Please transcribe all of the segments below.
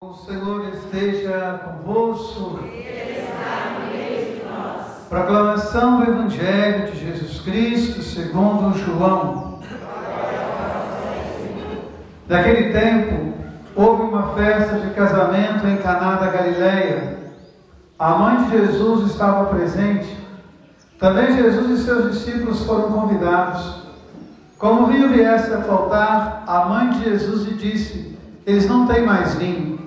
O Senhor esteja convosco. Proclamação do Evangelho de Jesus Cristo segundo João. Naquele tempo, houve uma festa de casamento em Caná da Galileia. A mãe de Jesus estava presente. Também Jesus e seus discípulos foram convidados. Como o vinho viesse a faltar, a mãe de Jesus lhe disse: Eles não têm mais vinho.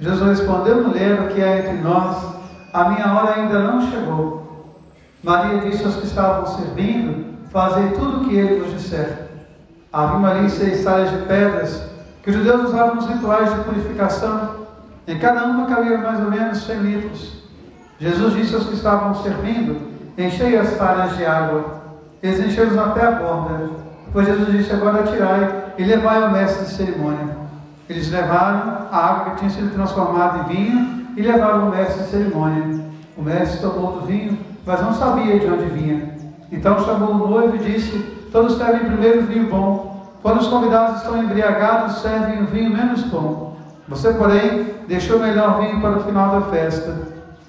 Jesus respondeu: Mulher, o que há entre nós? A minha hora ainda não chegou. Maria disse aos que estavam servindo: Fazei tudo o que ele vos disser. Havia ali seis talhas de pedras que os judeus usavam nos rituais de purificação. Em cada uma cabia mais ou menos cem litros. Jesus disse aos que estavam servindo: Enchei as talhas de água. Eles encheram até a borda. Depois Jesus disse: Agora tirai e levai ao mestre de cerimônia. Eles levaram a água que tinha sido transformada em vinho e levaram o mestre de cerimônia. O mestre tomou do vinho, mas não sabia de onde vinha. Então chamou o noivo e disse: Todos servem primeiro vinho bom. Quando os convidados estão embriagados, servem o vinho menos bom. Você, porém, deixou o melhor vinho para o final da festa.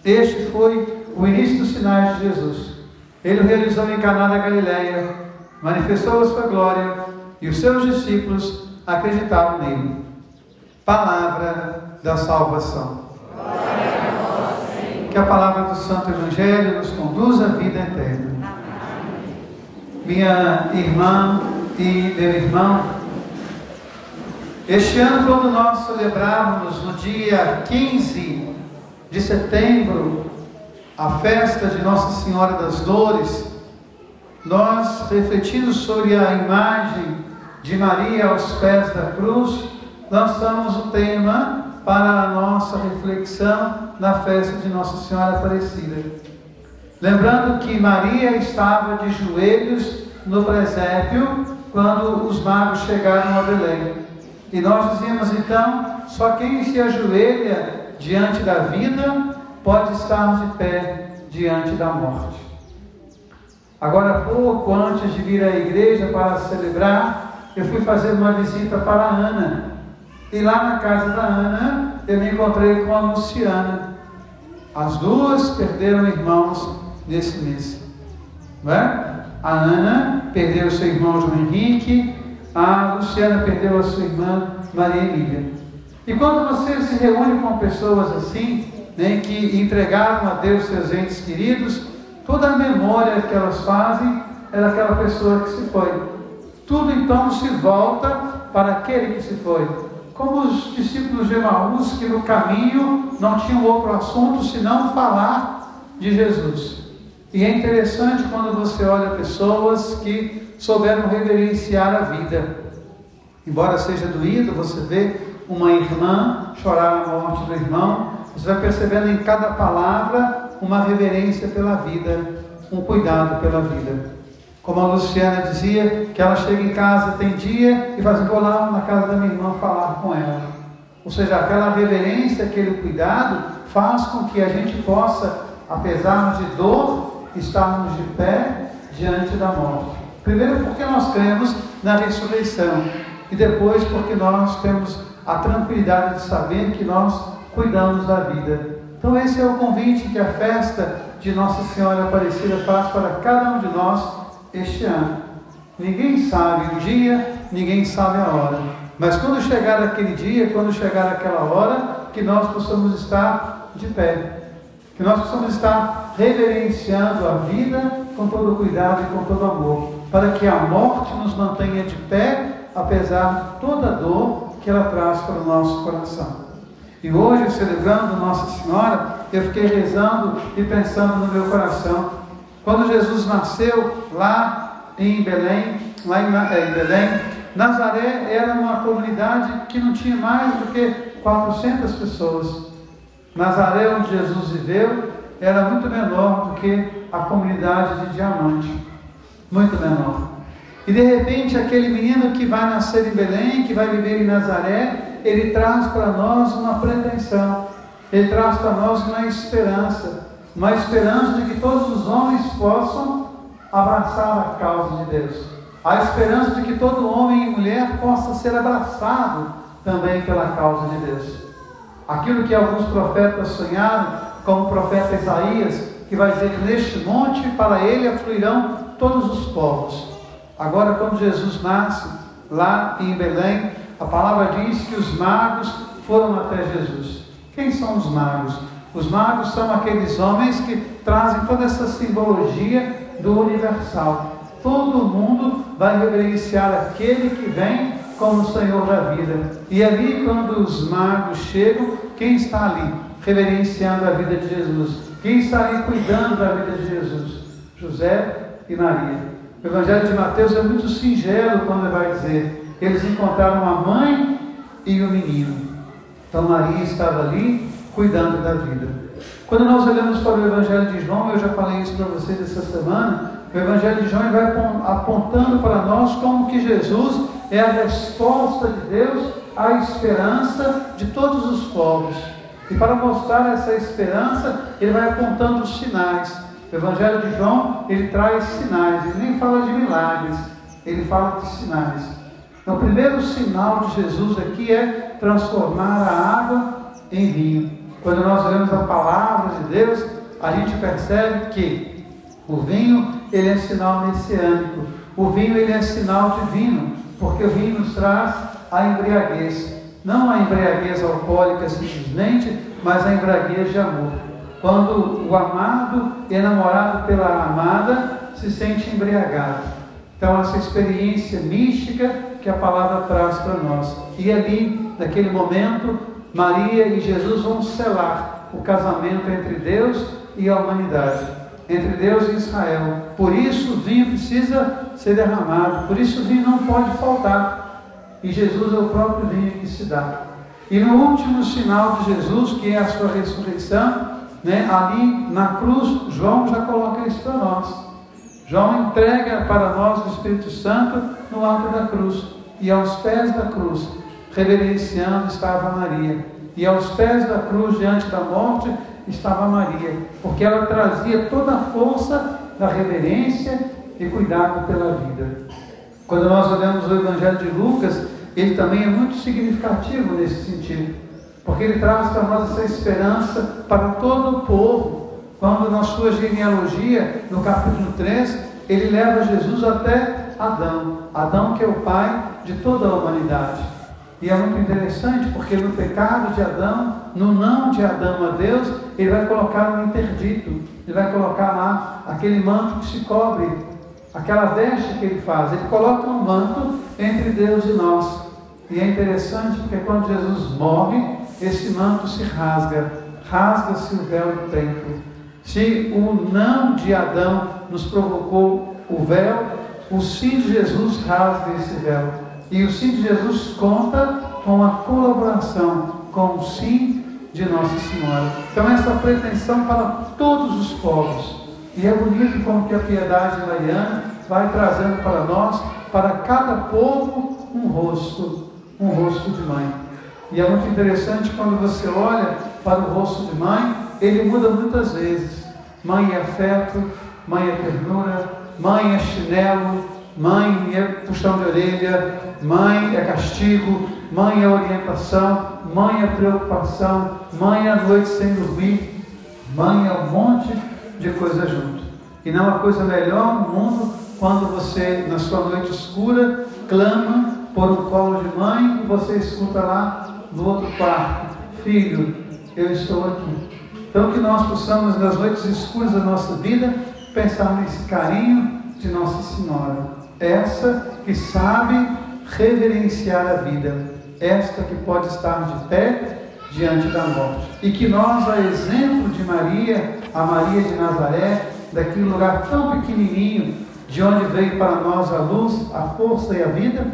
Este foi o início dos sinais de Jesus. Ele o realizou em Caná da Galileia, manifestou a sua glória e os seus discípulos acreditaram nele palavra da salvação. Que a palavra do Santo Evangelho nos conduza à vida eterna. Minha irmã e meu irmão, este ano, quando nós celebrávamos no dia 15 de setembro a festa de Nossa Senhora das Dores, nós refletindo sobre a imagem de Maria aos pés da cruz, lançamos o tema para a nossa reflexão na festa de Nossa Senhora Aparecida. Lembrando que Maria estava de joelhos no presépio quando os magos chegaram a Belém. E nós dizíamos então: só quem se ajoelha diante da vida pode estar de pé diante da morte. Agora, pouco antes de vir à igreja para celebrar, eu fui fazer uma visita para Ana, e lá na casa da Ana, eu me encontrei com a Luciana. As duas perderam irmãos nesse mês. Não é? A Ana perdeu seu irmão João Henrique, a Luciana perdeu a sua irmã Maria Emília. E quando você se reúne com pessoas assim, né, que entregaram a Deus seus entes queridos, toda a memória que elas fazem é daquela pessoa que se foi. Tudo então se volta para aquele que se foi como os discípulos de Emaús, que no caminho não tinham outro assunto senão falar de Jesus. E é interessante quando você olha pessoas que souberam reverenciar a vida. Embora seja doído, você vê uma irmã chorar a morte do irmão, você vai percebendo em cada palavra uma reverência pela vida, um cuidado pela vida. Como a Luciana dizia, que ela chega em casa, tem dia e assim, vou lá na casa da minha irmã falar com ela. Ou seja, aquela reverência, aquele cuidado faz com que a gente possa, apesar de dor, estarmos de pé diante da morte. Primeiro porque nós cremos na ressurreição e depois porque nós temos a tranquilidade de saber que nós cuidamos da vida. Então esse é o convite que a festa de Nossa Senhora Aparecida faz para cada um de nós este ano. Ninguém sabe o dia, ninguém sabe a hora. Mas quando chegar aquele dia, quando chegar aquela hora, que nós possamos estar de pé. Que nós possamos estar reverenciando a vida com todo cuidado e com todo amor. Para que a morte nos mantenha de pé, apesar de toda a dor que ela traz para o nosso coração. E hoje, celebrando Nossa Senhora, eu fiquei rezando e pensando no meu coração quando Jesus nasceu lá em Belém, lá em, é, em Belém, Nazaré era uma comunidade que não tinha mais do que 400 pessoas. Nazaré, onde Jesus viveu, era muito menor do que a comunidade de Diamante. Muito menor. E de repente, aquele menino que vai nascer em Belém, que vai viver em Nazaré, ele traz para nós uma pretensão, ele traz para nós uma esperança uma esperança de que todos os homens possam abraçar a causa de Deus. A esperança de que todo homem e mulher possa ser abraçado também pela causa de Deus. aquilo que alguns profetas sonharam, como o profeta Isaías, que vai dizer que neste monte para ele afluirão todos os povos. Agora, quando Jesus nasce lá em Belém, a palavra diz que os magos foram até Jesus. Quem são os magos? Os magos são aqueles homens que trazem toda essa simbologia do universal. Todo mundo vai reverenciar aquele que vem como o Senhor da vida. E ali, quando os magos chegam, quem está ali? Reverenciando a vida de Jesus. Quem está ali cuidando da vida de Jesus? José e Maria. O Evangelho de Mateus é muito singelo quando ele vai dizer: eles encontraram a mãe e o menino. Então Maria estava ali cuidando da vida. Quando nós olhamos para o Evangelho de João, eu já falei isso para vocês essa semana, o Evangelho de João vai apontando para nós como que Jesus é a resposta de Deus à esperança de todos os povos. E para mostrar essa esperança, ele vai apontando os sinais. O Evangelho de João, ele traz sinais, ele nem fala de milagres, ele fala de sinais. Então, o primeiro sinal de Jesus aqui é transformar a água em vinho. Quando nós olhamos a palavra de Deus, a gente percebe que o vinho ele é sinal messiânico. O vinho ele é sinal divino, porque o vinho nos traz a embriaguez. Não a embriaguez alcoólica simplesmente, mas a embriaguez de amor. Quando o amado enamorado pela amada se sente embriagado. Então, essa experiência mística que a palavra traz para nós. E ali, naquele momento, Maria e Jesus vão selar o casamento entre Deus e a humanidade, entre Deus e Israel. Por isso o vinho precisa ser derramado, por isso o vinho não pode faltar. E Jesus é o próprio vinho que se dá. E no último sinal de Jesus, que é a sua ressurreição, né, ali na cruz, João já coloca isso para nós. João entrega para nós o Espírito Santo no alto da cruz. E aos pés da cruz, reverenciando, estava Maria. E aos pés da cruz, diante da morte, estava Maria, porque ela trazia toda a força da reverência e cuidado pela vida. Quando nós olhamos o Evangelho de Lucas, ele também é muito significativo nesse sentido, porque ele traz para nós essa esperança para todo o povo. Quando na sua genealogia, no capítulo 3, ele leva Jesus até Adão, Adão que é o pai de toda a humanidade. E é muito interessante porque no pecado de Adão, no não de Adão a Deus, ele vai colocar um interdito, ele vai colocar lá aquele manto que se cobre, aquela veste que ele faz. Ele coloca um manto entre Deus e nós. E é interessante porque quando Jesus morre, esse manto se rasga, rasga-se o véu do templo. Se o não de Adão nos provocou o véu, o sim de Jesus rasga esse véu. E o sim de Jesus conta com a colaboração, com o sim de Nossa Senhora. Então, essa pretensão para todos os povos. E é bonito como que a piedade mariana vai trazendo para nós, para cada povo, um rosto, um rosto de mãe. E é muito interessante quando você olha para o rosto de mãe, ele muda muitas vezes. Mãe é afeto, mãe é ternura, mãe é chinelo, mãe é puxão de orelha, mãe é castigo, mãe é orientação, mãe é preocupação, mãe é a noite sem dormir, mãe é um monte de coisa junto. E não há coisa melhor no mundo quando você, na sua noite escura, clama por um colo de mãe e você escuta lá no outro quarto: Filho, eu estou aqui. Então, que nós possamos, nas noites escuras da nossa vida, pensar nesse carinho de Nossa Senhora, essa que sabe reverenciar a vida, esta que pode estar de pé diante da morte. E que nós, a exemplo de Maria, a Maria de Nazaré, daquele lugar tão pequenininho, de onde veio para nós a luz, a força e a vida,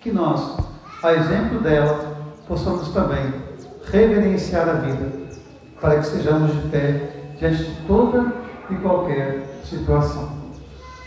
que nós, a exemplo dela, possamos também reverenciar a vida, para que sejamos de pé diante de toda e qualquer situação.